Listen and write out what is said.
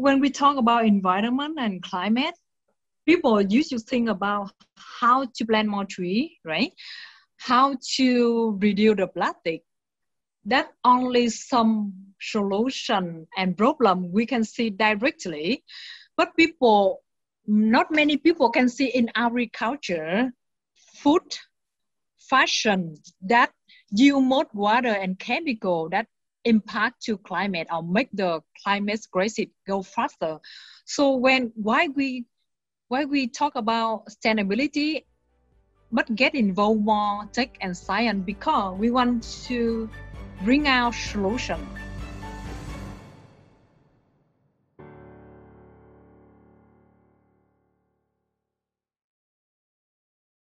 when we talk about environment and climate, people used to think about how to plant more tree, right? How to reduce the plastic. That only some solution and problem we can see directly, but people, not many people can see in agriculture, food, fashion that use more water and chemical that impact to climate or make the climate crisis go faster. So when why we why we talk about sustainability but get involved more tech and science because we want to bring out solution